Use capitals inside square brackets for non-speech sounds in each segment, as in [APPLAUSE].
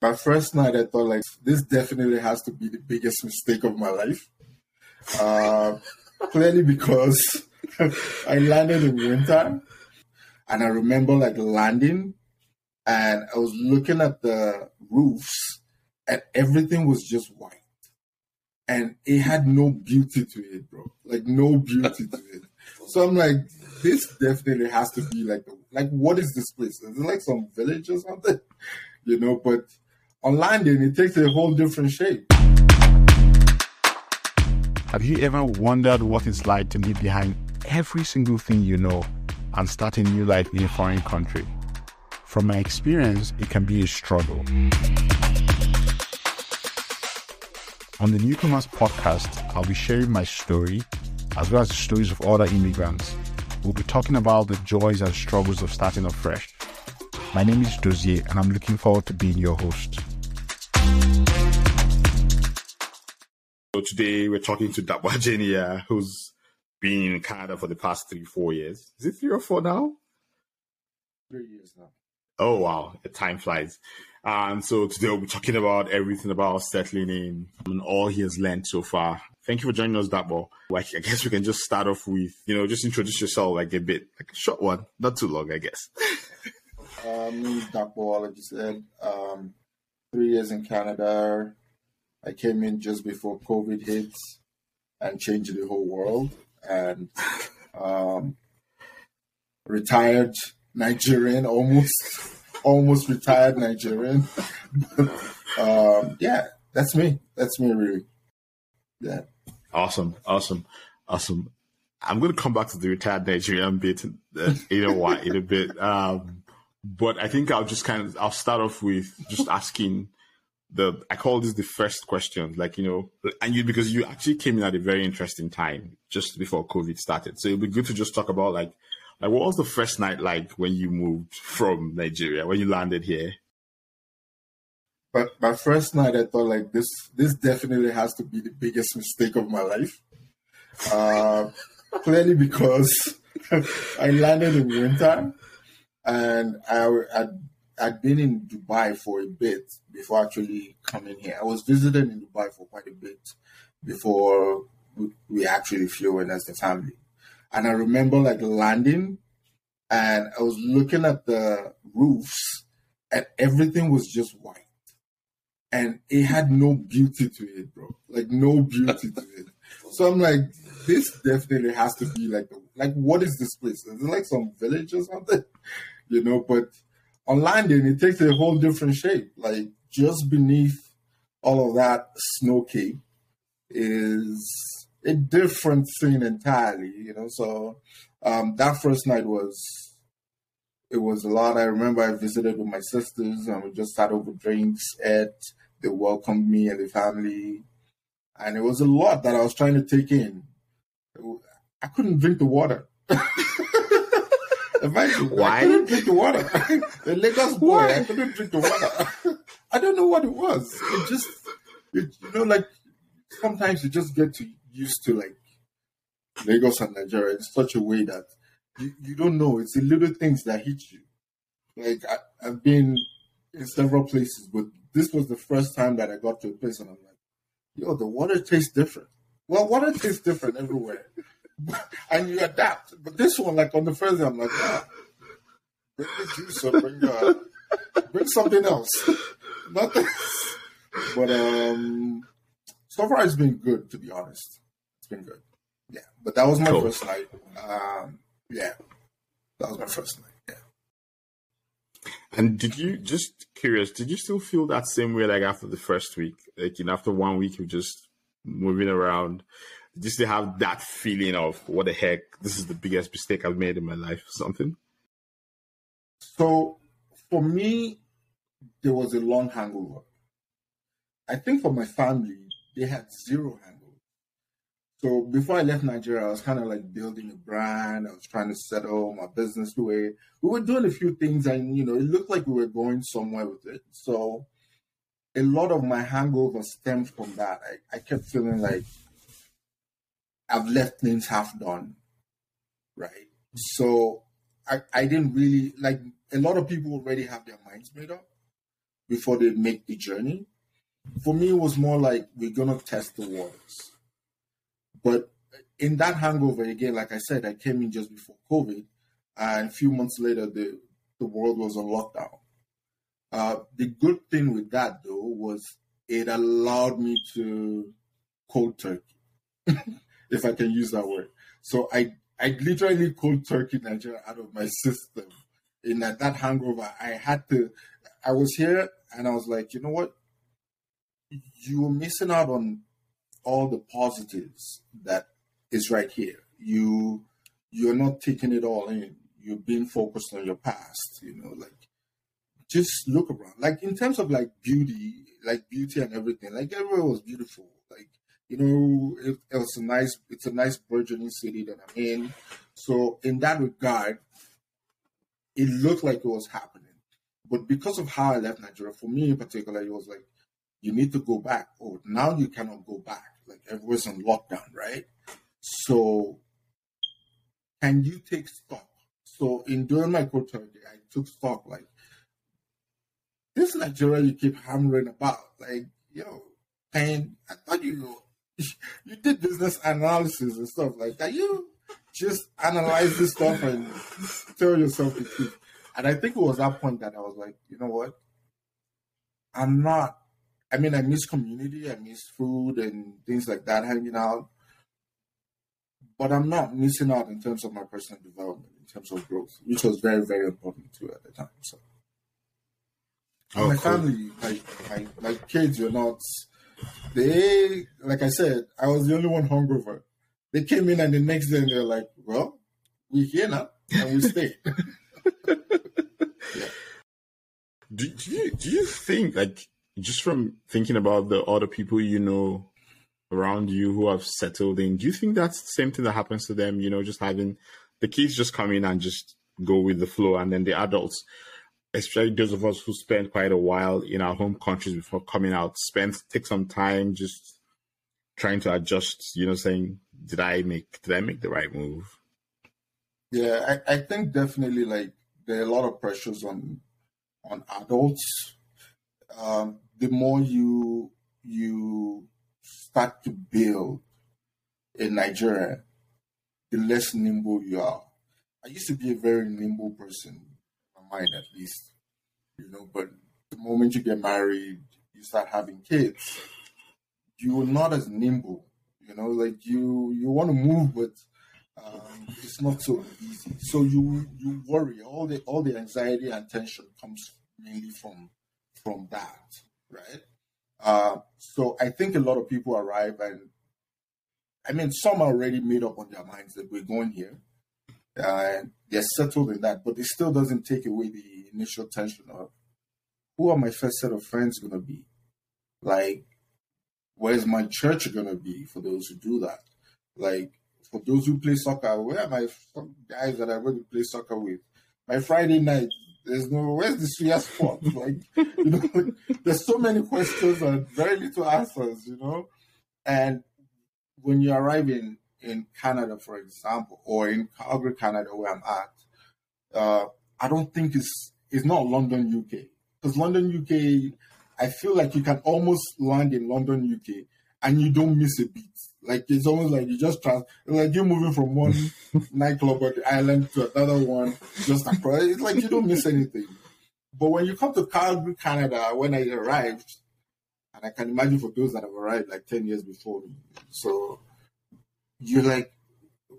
my first night, I thought like this definitely has to be the biggest mistake of my life. Uh, clearly because [LAUGHS] I landed in winter, and I remember like landing, and I was looking at the roofs, and everything was just white, and it had no beauty to it, bro. Like no beauty to it. So I'm like, this definitely has to be like, like what is this place? Is it like some village or something? [LAUGHS] You know, but on landing, it takes a whole different shape. Have you ever wondered what it's like to leave behind every single thing you know and start a new life in a foreign country? From my experience, it can be a struggle. On the Newcomers podcast, I'll be sharing my story as well as the stories of other immigrants. We'll be talking about the joys and struggles of starting afresh. My name is Dozier, and I'm looking forward to being your host. So today we're talking to Dapo Ajeniya, [LAUGHS] who's been in Canada for the past three, four years. Is it three or four now? Three years now. Oh wow, the time flies. And so today we'll be talking about everything about settling in and all he has learned so far. Thank you for joining us, Dapo. Like, I guess we can just start off with, you know, just introduce yourself like a bit, like a short one, not too long, I guess. [LAUGHS] um, Dapo, like you said, um, three years in Canada. I came in just before COVID hit and changed the whole world. And um, retired Nigerian, almost [LAUGHS] almost retired Nigerian. [LAUGHS] um, yeah, that's me. That's me, really. Yeah. Awesome, awesome, awesome. I'm going to come back to the retired Nigerian bit uh, in a while, in a bit. Um, but I think I'll just kind of I'll start off with just asking the I call this the first question, like you know, and you because you actually came in at a very interesting time just before COVID started. So it'd be good to just talk about like like what was the first night like when you moved from Nigeria when you landed here. But my first night, I thought like this. This definitely has to be the biggest mistake of my life. Uh, clearly because [LAUGHS] I landed in winter, and I, I I'd been in Dubai for a bit before actually coming here. I was visiting in Dubai for quite a bit before we actually flew in as the family. And I remember like landing and I was looking at the roofs and everything was just white. And it had no beauty to it, bro. Like no beauty to it. So I'm like, this definitely has to be like, like what is this place? Is it like some village or something? You know, but on landing, it takes a whole different shape. Like just beneath all of that snow cape is a different scene entirely, you know. So um, that first night was it was a lot. I remember I visited with my sisters and we just had over drinks, ate, they welcomed me and the family. And it was a lot that I was trying to take in. I couldn't drink the water. [LAUGHS] Imagine, Why? I couldn't drink the water. [LAUGHS] the Lagos boy, Why? I couldn't drink the water. [LAUGHS] I don't know what it was. It just, it, you know, like sometimes you just get to used to like Lagos and Nigeria in such a way that you, you don't know. It's the little things that hit you. Like I, I've been in several places, but this was the first time that I got to a place and I'm like, yo, the water tastes different. Well, water tastes different everywhere. [LAUGHS] and you adapt. But this one, like on the first day, I'm like, ah, bring the juice or bring uh, bring something else. [LAUGHS] Nothing. But um, so far it's been good to be honest. It's been good. Yeah, but that was my cool. first night. Um, yeah, that was my first night. Yeah. And did you just curious? Did you still feel that same way like after the first week? Like, you know, after one week of just moving around, just to have that feeling of what the heck, this is the biggest mistake I've made in my life, or something? So for me, there was a long hangover. I think for my family, they had zero hangover. So before I left Nigeria, I was kind of like building a brand. I was trying to settle my business way we were doing a few things, and you know, it looked like we were going somewhere with it. So a lot of my hangover stemmed from that. I, I kept feeling like I've left things half done, right? So I, I didn't really like a lot of people already have their minds made up. before they make the journey. For me, it was more like we're gonna test the waters. But in that hangover again, like I said, I came in just before COVID, and a few months later, the the world was on lockdown. Uh, the good thing with that though was it allowed me to cold turkey, [LAUGHS] if I can use that word. So I I literally cold turkey Nigeria out of my system. In that, that hangover, I had to. I was here and I was like, you know what? You're missing out on all the positives that is right here. You you're not taking it all in. You're being focused on your past. You know, like just look around. Like in terms of like beauty, like beauty and everything. Like everywhere was beautiful. Like you know, it, it was a nice. It's a nice burgeoning city that I'm in. So in that regard, it looked like it was happening. But because of how I left Nigeria, for me in particular, it was like, you need to go back. Oh, now you cannot go back. Like everyone's on lockdown, right? So, can you take stock? So, in doing my turkey, I took stock. Like, this Nigeria you keep hammering about, like, yo, and I thought you [LAUGHS] you did business analysis and stuff like that. You just analyze this stuff and tell yourself the truth. And I think it was that point that I was like, you know what? I'm not. I mean, I miss community, I miss food and things like that, hanging out. But I'm not missing out in terms of my personal development, in terms of growth, which was very, very important too at the time. So, oh, my cool. family, my, my my kids, were not. They, like I said, I was the only one hungover. They came in and the next day they're like, "Well, we're here now, and we stay." [LAUGHS] do, do you do you think like just from thinking about the other people you know around you who have settled in, do you think that's the same thing that happens to them? You know, just having the kids just come in and just go with the flow, and then the adults, especially those of us who spent quite a while in our home countries before coming out, spend take some time just trying to adjust. You know, saying, "Did I make did I make the right move?" Yeah, I, I think definitely like there are a lot of pressures on on adults. Um, the more you you start to build in Nigeria, the less nimble you are. I used to be a very nimble person, at least, you know. But the moment you get married, you start having kids, you are not as nimble. You know, like you you want to move, but um, it's not so easy. So you you worry. All the all the anxiety and tension comes mainly from from that, right? Uh, so I think a lot of people arrive and I mean some already made up on their minds that we're going here. Uh, they're settled in that, but it still doesn't take away the initial tension of who are my first set of friends gonna be? Like, where's my church gonna be for those who do that? Like, for those who play soccer, where are my guys that I'm going to play soccer with? My Friday night, there's no where's the Suya spot? [LAUGHS] like you know, there's so many questions and very little answers, you know. And when you arrive in in Canada, for example, or in Calgary, Canada, where I'm at, uh, I don't think it's it's not London, UK. Because London, UK, I feel like you can almost land in London, UK, and you don't miss a beat. Like it's almost like you just trans like you're moving from one [LAUGHS] nightclub on the island to another one just across. It's like you don't miss anything. But when you come to Calgary, Canada, when I arrived, and I can imagine for those that have arrived like ten years before me, so you're like,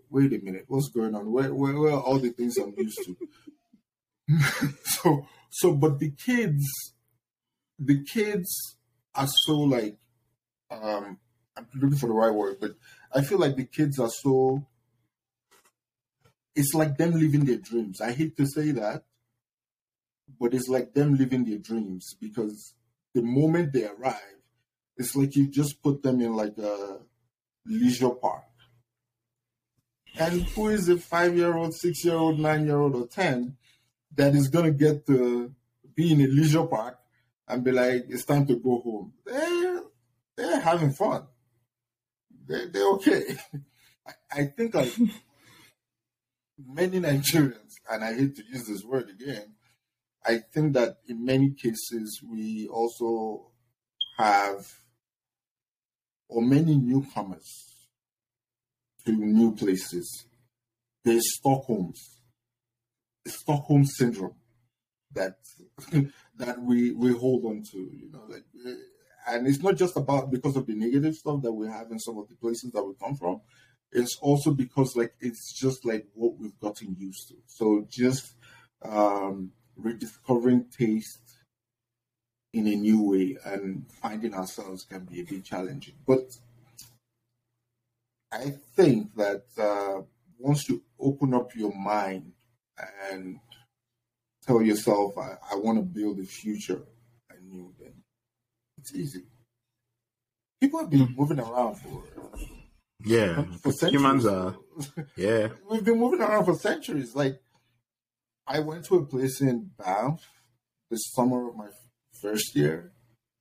wait a minute, what's going on? Where where, where are all the things I'm used to? [LAUGHS] so so but the kids the kids are so like um I'm looking for the right word, but I feel like the kids are so. It's like them living their dreams. I hate to say that, but it's like them living their dreams because the moment they arrive, it's like you just put them in like a leisure park. And who is a five year old, six year old, nine year old, or 10 that is going to get to be in a leisure park and be like, it's time to go home? They're, they're having fun they're, they're okay. [LAUGHS] I, I think like [LAUGHS] many Nigerians, and I hate to use this word again, I think that in many cases we also have, or many newcomers to new places. There's Stockholm's, Stockholm syndrome that [LAUGHS] that we we hold on to. You know, like, and it's not just about because of the negative stuff that we have in some of the places that we come from. It's also because like it's just like what we've gotten used to. So just um, rediscovering taste in a new way and finding ourselves can be a bit challenging. But I think that uh, once you open up your mind and tell yourself, I, I want to build a future anew, then it's easy. People have been mm. moving around for yeah for centuries. Humans are yeah. [LAUGHS] We've been moving around for centuries. Like I went to a place in Banff this summer of my first year.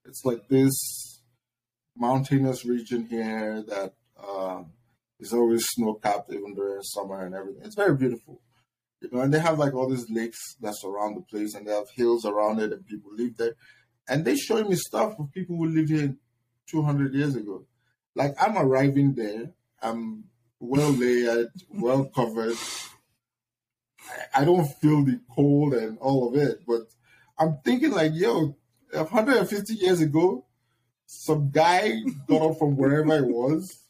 It's like this mountainous region here that um, is always snow capped even during summer and everything. It's very beautiful. You know, and they have like all these lakes that surround the place and they have hills around it and people live there. And they showing me stuff of people who lived here 200 years ago. Like I'm arriving there, I'm well layered, well covered. I don't feel the cold and all of it, but I'm thinking like, yo, 150 years ago, some guy got up from wherever he was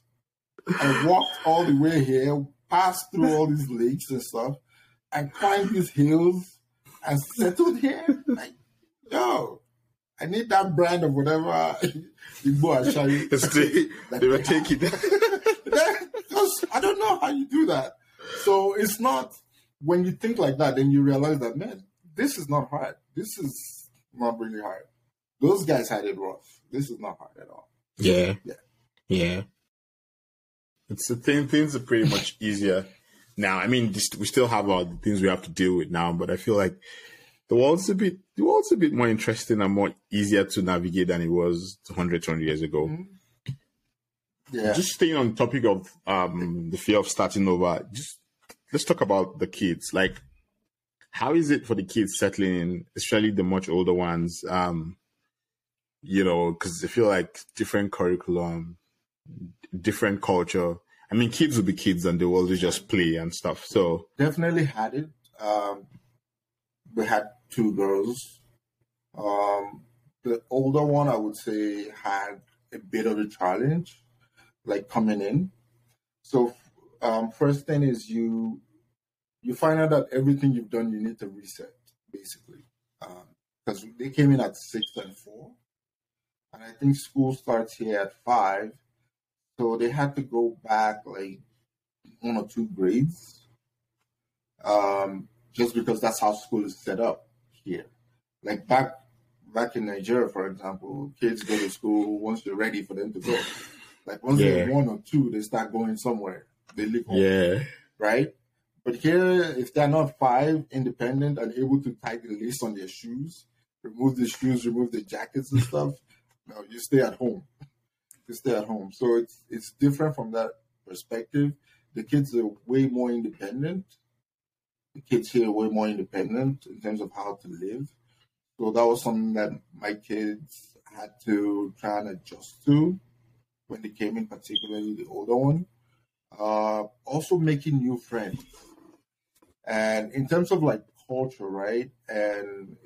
and walked all the way here, passed through all these lakes and stuff, and climbed these hills and settled here. Like, yo, I need that brand of whatever Igbo Ashari. [LAUGHS] they, they were taking that. [LAUGHS] Because I don't know how you do that. So it's not, when you think like that, then you realize that, man, this is not hard. This is not really hard. Those guys had it rough. This is not hard at all. Yeah. Yeah. Yeah. It's the thing, things are pretty much [LAUGHS] easier now. I mean, we still have all the things we have to deal with now, but I feel like the world's a bit, the world's a bit more interesting and more easier to navigate than it was 100, 200 years ago. Mm-hmm. Yeah. Just staying on the topic of um, the fear of starting over, just let's talk about the kids. Like, how is it for the kids settling in, especially the much older ones? Um, you know, because I feel like different curriculum, different culture. I mean, kids will be kids and they will always just play and stuff. So definitely had it. Um, we had two girls. Um, the older one, I would say, had a bit of a challenge, like coming in. So, um, first thing is you you find out that everything you've done, you need to reset, basically, because um, they came in at six and four, and I think school starts here at five, so they had to go back like one or two grades, um, just because that's how school is set up here. Like back back in Nigeria, for example, kids go to school once they're ready for them to go. Like once yeah. they're one or two, they start going somewhere. They live home. Yeah. Right? But here, if they're not five, independent, and able to tie the lace on their shoes, remove the shoes, remove the jackets and stuff, no, you stay at home to stay at home. So it's it's different from that perspective. The kids are way more independent. The kids here are way more independent in terms of how to live. So that was something that my kids had to try and adjust to when they came in, particularly the older one. Uh, also making new friends. And in terms of like culture, right, and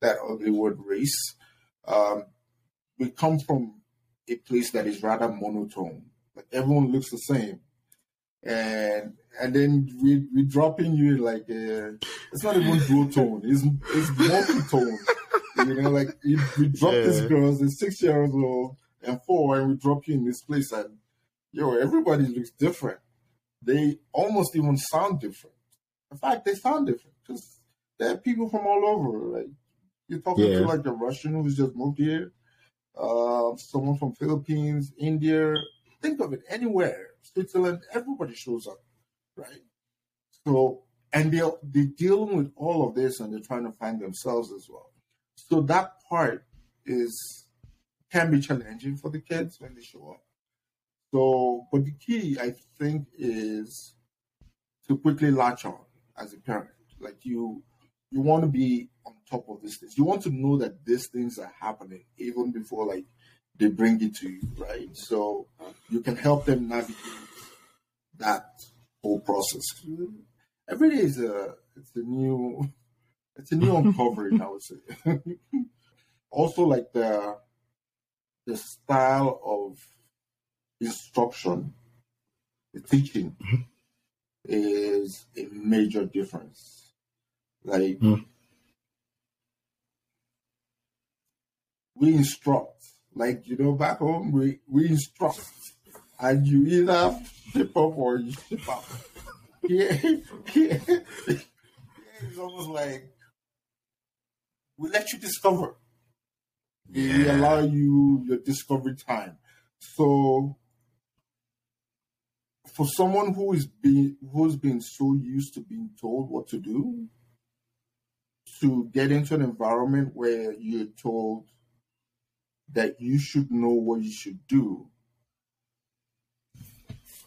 that ugly word race, um, we come from a place that is rather monotone. Like everyone looks the same. And and then we we dropping you like a, it's not even dual tone, it's it's multi tone. you know, like we drop yeah. these girls, they're six years old and four, and we drop you in this place and yo, everybody looks different. They almost even sound different. In fact, they sound different because there are people from all over. Like you're talking yeah. to like a Russian who's just moved here uh, someone from Philippines, India. Think of it anywhere, Switzerland. Everybody shows up, right? So and they they're dealing with all of this and they're trying to find themselves as well. So that part is can be challenging for the kids when they show up. So, but the key I think is to quickly latch on as a parent. Like you, you want to be on top of these things. You want to know that these things are happening even before like they bring it to you, right? So you can help them navigate that whole process. Every day is a it's a new it's a new uncovering, I would say. [LAUGHS] also like the the style of instruction, the teaching is a major difference. Like Mm. We instruct, like you know, back home we we instruct, and you either ship up or you ship out. [LAUGHS] Yeah, yeah. it's almost like we let you discover. We allow you your discovery time. So for someone who is being who's been so used to being told what to do, to get into an environment where you're told that you should know what you should do,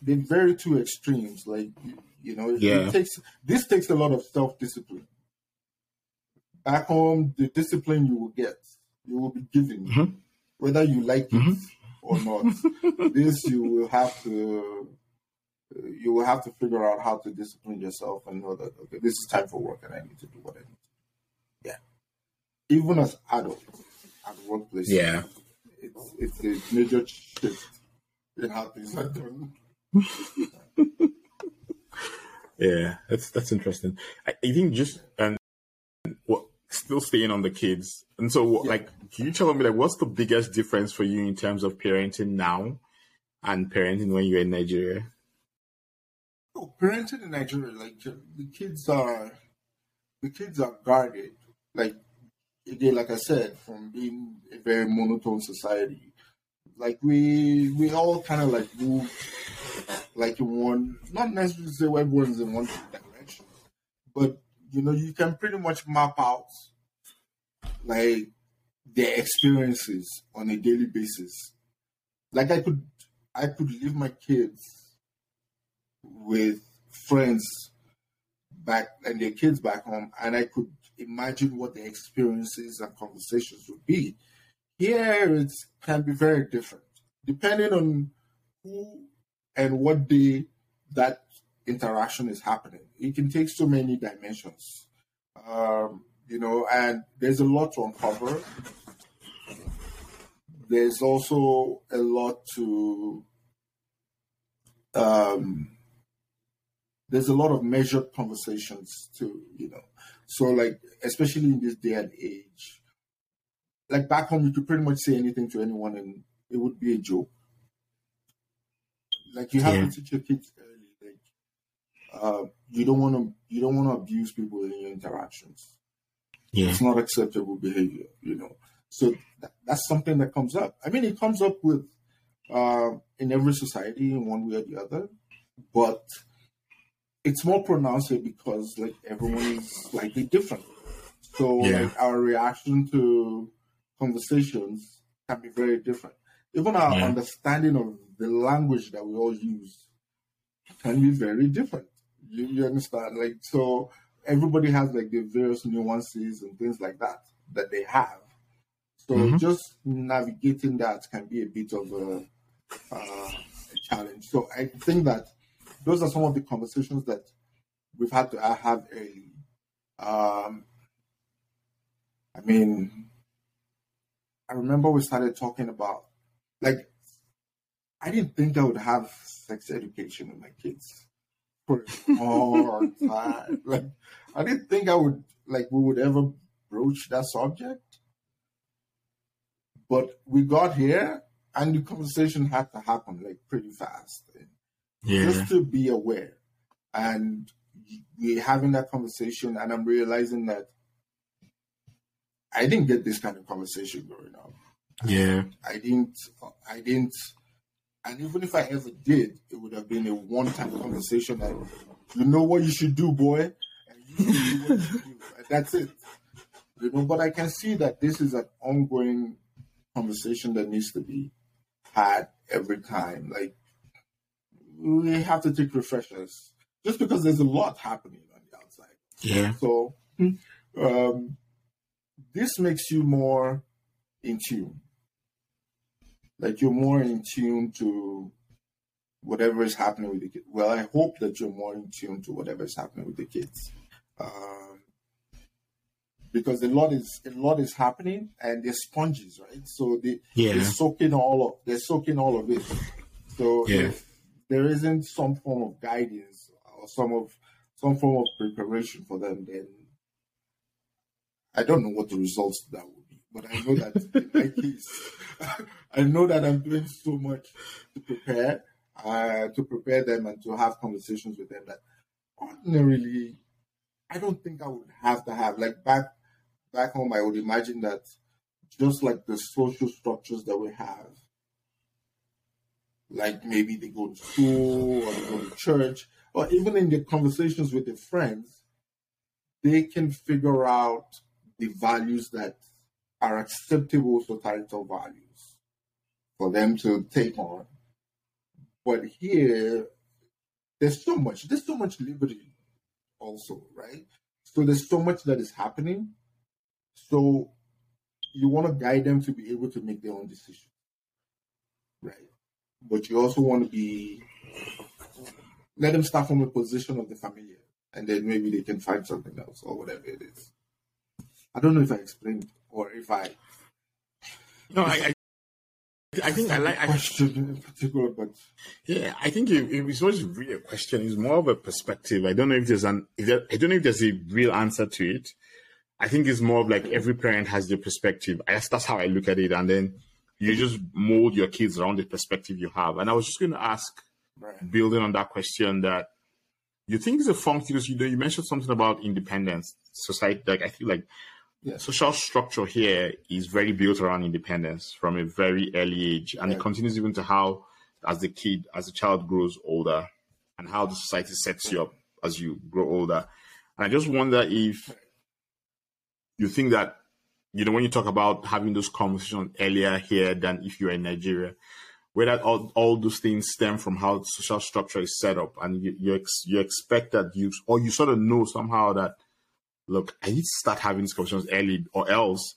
they're very two extremes. Like you, know, Yeah. it takes this takes a lot of self discipline. Back home, the discipline you will get, you will be given, Mhm. whether you like it Mhm. or not. [LAUGHS] this you will have to you will have to figure out how to discipline yourself and know that okay, this is time for work and I need to do what I need to do. Yeah. Even as adults at workplace, Yeah. it's it's a major shift in how things are done. Yeah, that's that's interesting. I, I think just and what still staying on the kids. And so, Yeah. like, can you tell me like what's the biggest difference for you in terms of parenting now and parenting when you're in Nigeria? Oh, parenting in Nigeria, like the kids are the kids are guarded. Like again, like I said, from being a very monotone society, like we we all kind of like move like in one, not necessarily say everyone's in one direction, but you know you can pretty much map out like their experiences on a daily basis. Like I could I could leave my kids with friends back and their kids back home, and I could imagine what the experiences and conversations would be. Here, it can be very different, depending on who and what day that interaction is happening. It can take so many dimensions, um, you know, and there's a lot to uncover. There's also a lot to um, there's a lot of measured conversations too, you know. So like, especially in this day and age, like back home, you could pretty much say anything to anyone and it would be a joke. Like you have Yeah. to teach your kids early, like uh, you don't want to you don't want to abuse people in your interactions. Yeah. It's not acceptable behavior, you know. So that, that's something that comes up. I mean, it comes up with uh, in every society in one way or the other, but it's more pronounced here because like everyone is slightly different. So Yeah. like our reaction to conversations can be very different. Even our Yeah. understanding of the language that we all use can be very different. You, you understand? Like so everybody has like the various nuances and things like that that they have. So Mhm. just navigating that can be a bit of a, uh, a challenge. So I think that those are some of the conversations that we've had to have early. Um, I mean, I remember we started talking about like I didn't think I would have sex education with my kids for a long [LAUGHS] time. Like I didn't think I would like we would ever broach that subject. But we got here and the conversation had to happen like pretty fast. Yeah. Just to be aware. And we're having that conversation and I'm realizing that I didn't get this kind of conversation growing up. Yeah. I didn't. I didn't. And even if I ever did, it would have been a one-time conversation. That you know what you should do, boy, and you should do what you should do. And that's it. You know, but I can see that this is an ongoing conversation that needs to be had every time. Like we have to take refreshers, just because there's a lot happening on the outside. Yeah. So, um, this makes you more in tune. Like you're more in tune to whatever is happening with the kids. Well, I hope that you're more in tune to whatever is happening with the kids. Um, because a lot is a lot is happening and they're sponges, right? So they Yeah. they're soaking all of they're soaking all of it. So Yeah. if there isn't some form of guidance or some of some form of preparation for them, then I don't know what the results of that will be. But I know that in my [LAUGHS] case, [LAUGHS] I know that I'm doing so much to prepare, uh, to prepare them and to have conversations with them that ordinarily I don't think I would have to have. Like back back home, I would imagine that just like the social structures that we have, like maybe they go to school or they go to church, or even in their conversations with their friends, they can figure out the values that are acceptable societal values for them to take on. But here, there's so much, there's so much liberty also, right? So there's so much that is happening. So you want to guide them to be able to make their own decisions? But you also want to be let them start from a position of the familiar, and then maybe they can find something else or whatever it is. I don't know if I explained or if I No, I, I, I think I like. I, question in particular, but yeah, I think it, it's not really a question. It's more of a perspective. I don't know if there's an. If there, I don't know if there's a real answer to it. I think it's more of like every parent has their perspective. I that's how I look at it, and then you just mold your kids around the perspective you have. And I was just going to ask, right. building on that question, that you think it's a function. You know, you mentioned something about independence, society. Like I feel like social structure here is very built around independence from a very early age, and it continues even to how, as the kid, as the child grows older, and how the society sets you up as you grow older. And I just wonder if you think that, you know, when you talk about having those conversations earlier here than if you're in Nigeria, whether all, all those things stem from how social structure is set up, and you you, ex, you expect that you or you sort of know somehow that look, I need to start having these conversations early, or else,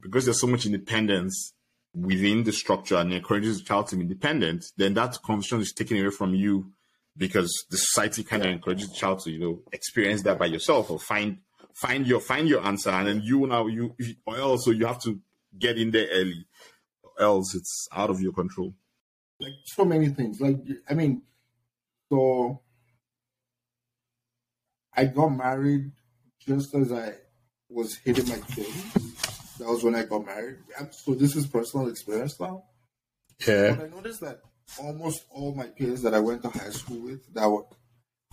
because there's so much independence within the structure and encourages the child to be independent, then that conversation is taken away from you because the society kind of encourages the child to, you know, experience that by yourself or find find your find your answer, and then you now you or else so you have to get in there early, or else it's out of your control. like so many things. Like I mean, so I got married just as I was hitting my twenties. That was when I got married. So this is personal experience now. But Yeah, I noticed that almost all my peers that I went to high school with that were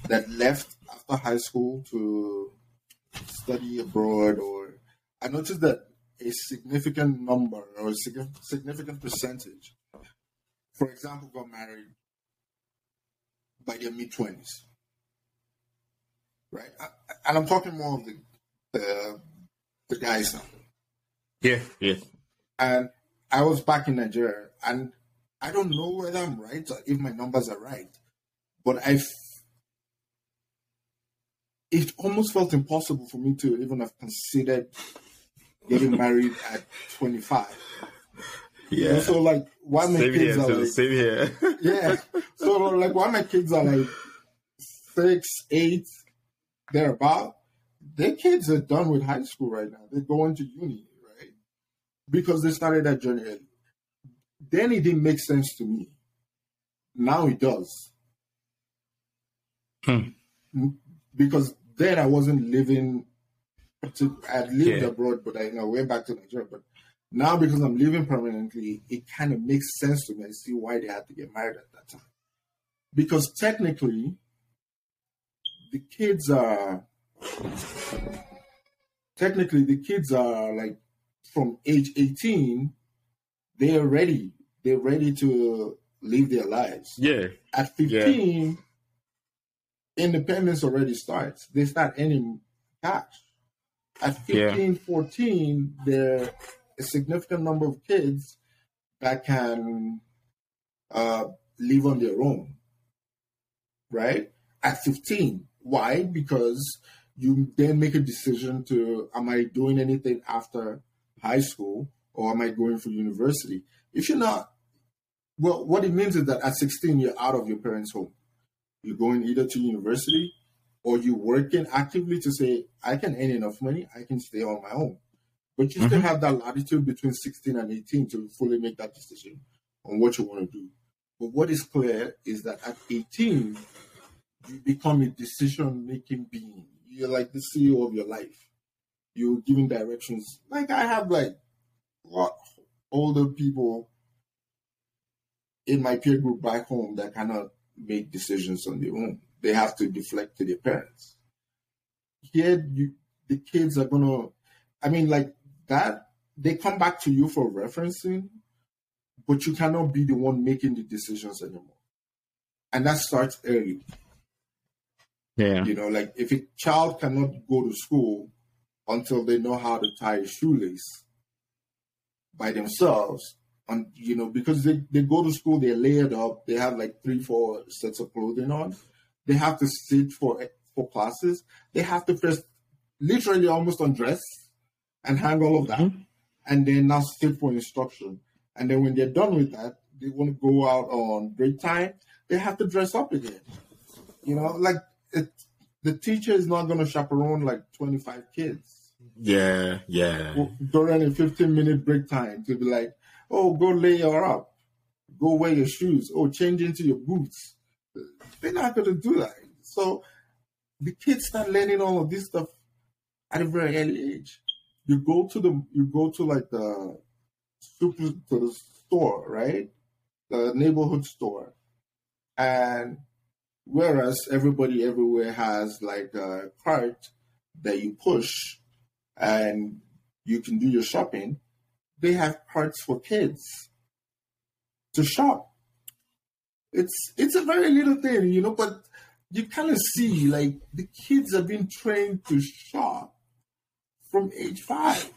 that left after high school to study abroad or I noticed that a significant number or a significant percentage, for example, got married by their mid twenties, right? I- I- And I'm talking more of the the, the guys now yeah, yeah. and I was back in Nigeria, and I don't know whether I'm right or if my numbers are right, but I, it almost felt impossible for me to even have considered getting married at 25. Yeah. So like, why my Same here, kids are too. like, Same here. [LAUGHS] yeah. So like, why my kids are like six, eight, thereabout. Their kids are done with high school right now. They're going to uni, right? Because they started that journey early. Then it didn't make sense to me. Now it does. Hmm. Mm, Because then I wasn't living. To, I lived Yeah. abroad, but I you know, went back to Nigeria. But now, because I'm living permanently, it kind of makes sense to me. I see why they had to get married at that time. Because technically, the kids are technically the kids are like from age 18 they're ready they're ready to live their lives yeah, at 15 independence already starts. They start earning cash. At 15 14 there are a significant number of kids that can uh, live on their own. Right? At 15 why? Because you then make a decision to am I doing anything after high school or am I going for university? If you're not, well, what it means is that at 16 you're out of your parents' home. You're going either to university or you're working actively to say I can earn enough money, I can stay on my own. But you mm-hmm. still have that latitude between 16 and 18 to fully make that decision on what you want to do. But what is clear is that at 18, you become a decision making being. You're like the CEO of your life. You're giving directions. Like I have like what older people in my peer group back home that cannot make decisions on their own. They have to deflect to their parents. Here you the kids are gonna I mean like that they come back to you for referencing, but you cannot be the one making the decisions anymore. And that starts early. Yeah. You know, like if a child cannot go to school until they know how to tie a shoelace by themselves, and you know, because they, they go to school, they're layered up, they have like three, four sets of clothing on. They have to sit for for classes. They have to first literally almost undress and hang all of that, mm-hmm. and then now sit for instruction. And then when they're done with that, they want to go out on break time. They have to dress up again. You know, like it, the teacher is not going to chaperone like 25 kids. Yeah, yeah. During a 15 minute break time to be like, oh, go lay her up. Go wear your shoes. Oh, change into your boots. They're not going to do that. So the kids start learning all of this stuff at a very early age you go to the you go to like the super to the store, right? The neighborhood store. And whereas everybody everywhere has like a cart that you push and you can do your shopping, they have carts for kids to shop. It's it's a very little thing, you know, but you kind of see like the kids are being trained to shop from age five.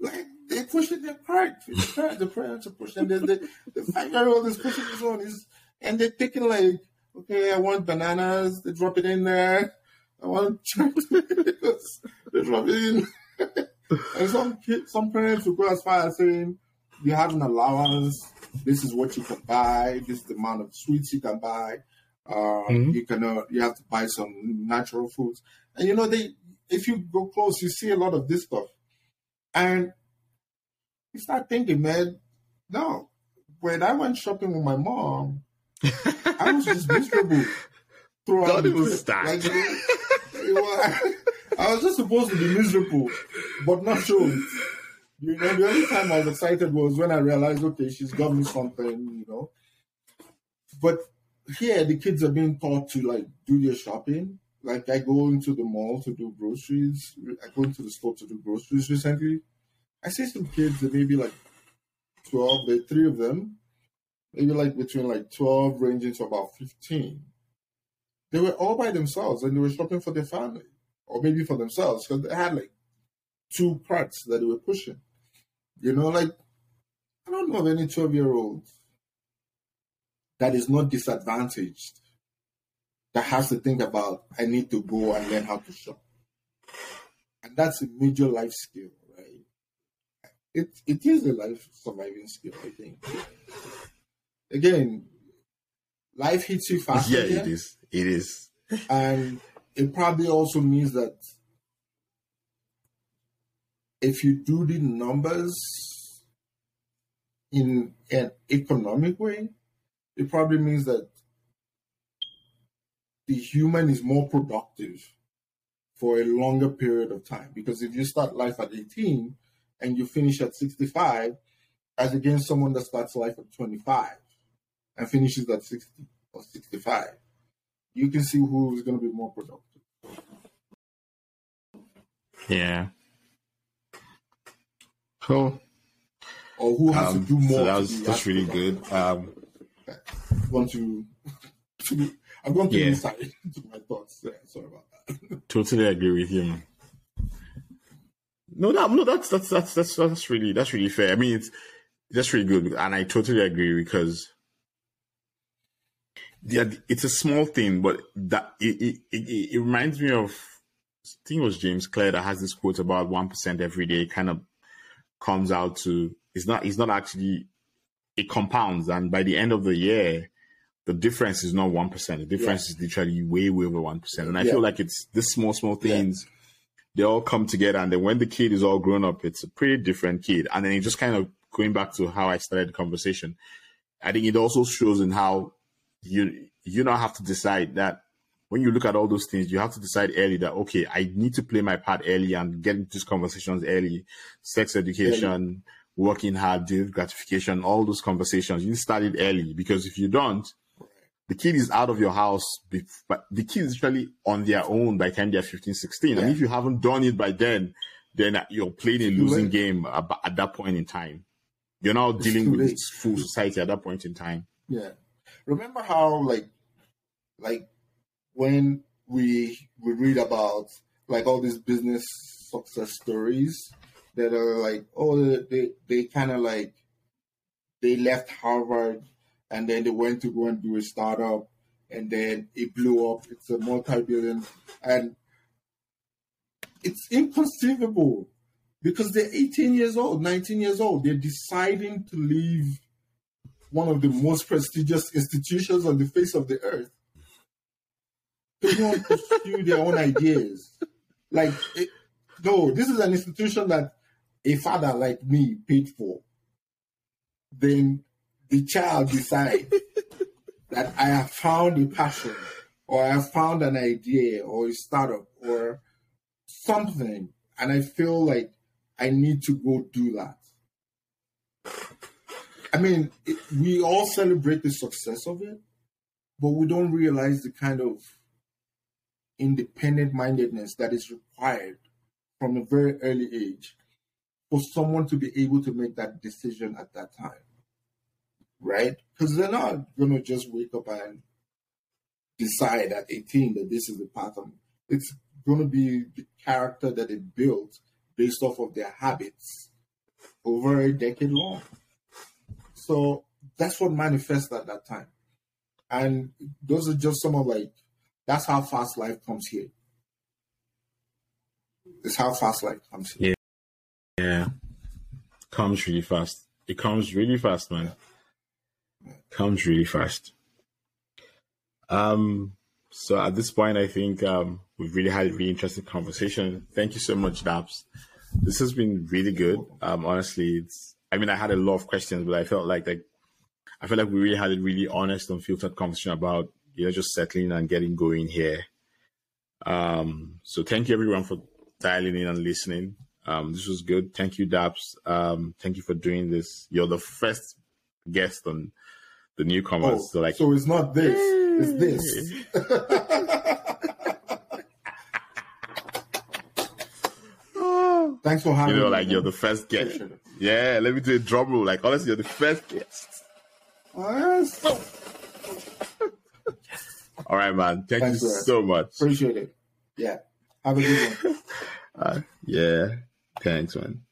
Like they pushing their cart. The parents, are pushing. The, the, the five year old is pushing his own. He's, and they're thinking like, okay, I want bananas. They drop it in there. I want [LAUGHS] chocolates. they drop it in. And some kids, some parents will go as far as saying, you have an allowance. This is what you can buy. This is the amount of sweets you can buy. Uh, mm-hmm. You can uh, you have to buy some natural foods, and you know they if you go close, you see a lot of this stuff. And you start thinking, man, no. When I went shopping with my mom, I was just miserable [LAUGHS] throughout Don't the trip. Like, it was, I was just supposed to be miserable, but not sure. You know, the only time I was excited was when I realized, okay, she's got me something, you know. But here, the kids are being taught to like do their shopping like I go into the mall to do groceries. I go into the store to do groceries recently. I see some kids that maybe like twelve. There three of them, maybe like between like twelve, ranging to about fifteen. They were all by themselves and they were shopping for their family or maybe for themselves because they had like two parts that they were pushing. You know, like I don't know of any twelve year old that is not disadvantaged that has to think about I need to go and learn how to shop. And that's a major life skill, right? It it is a life surviving skill, I think. Again, life hits you fast. Yeah, again, it is. It is. and it probably also means that if you do the numbers in an economic way, it probably means that the human is more productive for a longer period of time. Because if you start life at 18 and you finish at 65, as against someone that starts life at 25 and finishes at 60 or 65, you can see who is going to be more productive. Yeah. Cool. or who has um, to do more. So that was that's really good. Um, I want to, to I'm going to [LAUGHS] yeah. inside to my thoughts. Yeah, sorry about that. [LAUGHS] totally agree with you. No, no, no. That's that's that's that's that's really that's really fair. I mean, it's that's really good, and I totally agree because yeah, it's a small thing, but that it it, it, it reminds me of I think it was James Clear that has this quote about one percent every day. Kind of comes out to it's not it's not actually it compounds, and by the end of the year, the difference is not one percent. The difference yeah. is literally way way over one percent. And I yeah. feel like it's this small small things. Yeah. They all come together, and then when the kid is all grown up, it's a pretty different kid. And then it just kind of going back to how I started the conversation. I think it also shows in how you you now have to decide that when you look at all those things, you have to decide early that okay, I need to play my part early and get into these conversations early. Sex education, early. working hard, delayed gratification, all those conversations. You start it early because if you don't, the kid is out of your house, but the kid is actually on their own by the time they're 15, 16. Yeah. And if you haven't done it by then, then you're playing a losing game at that point in time. You're now it's dealing with full society at that point in time. Yeah. Remember how like like when we we read about like all these business success stories that are like oh they they kind of like they left Harvard and then they went to go and do a startup and then it blew up. It's a multi-billion and it's inconceivable because they're 18 years old, 19 years old. They're deciding to leave one of the most prestigious institutions on the face of the earth to go and pursue their own ideas. Like, it, no, this is an institution that a father like me paid for. Then the child decides that I have found a passion or I have found an idea or a startup or something, and I feel like I need to go do that. I mean, it, we all celebrate the success of it, but we don't realize the kind of independent mindedness that is required from a very early age for someone to be able to make that decision at that time. Right? Because they're not going to just wake up and decide at 18 that this is the path. It's going to be the character that they built based off of their habits over a decade long. So that's what manifests at that time. And those are just some of like that's how fast life comes here. It's how fast life comes here. Yeah. Yeah. Comes really fast. It comes really fast, man. Comes really fast. Um so at this point I think um we've really had a really interesting conversation. Thank you so much, Daps. This has been really good. Um honestly it's I mean I had a lot of questions, but I felt like like I felt like we really had a really honest and filtered conversation about you know, just settling and getting going here. Um, so thank you everyone for dialing in and listening. Um, this was good. Thank you, Daps. Um, thank you for doing this. You're the first guest on the newcomers. Oh, so like, so it's not this, it's this. [LAUGHS] [LAUGHS] Thanks for having me. You know, like you're the first guest. Yeah, let me do a drum roll. Like honestly, you're the first guest. Yes. [LAUGHS] All right, man. Thank Thanks, you so much. Appreciate it. Yeah. Have a good one. [LAUGHS] Uh, yeah. Thanks, man.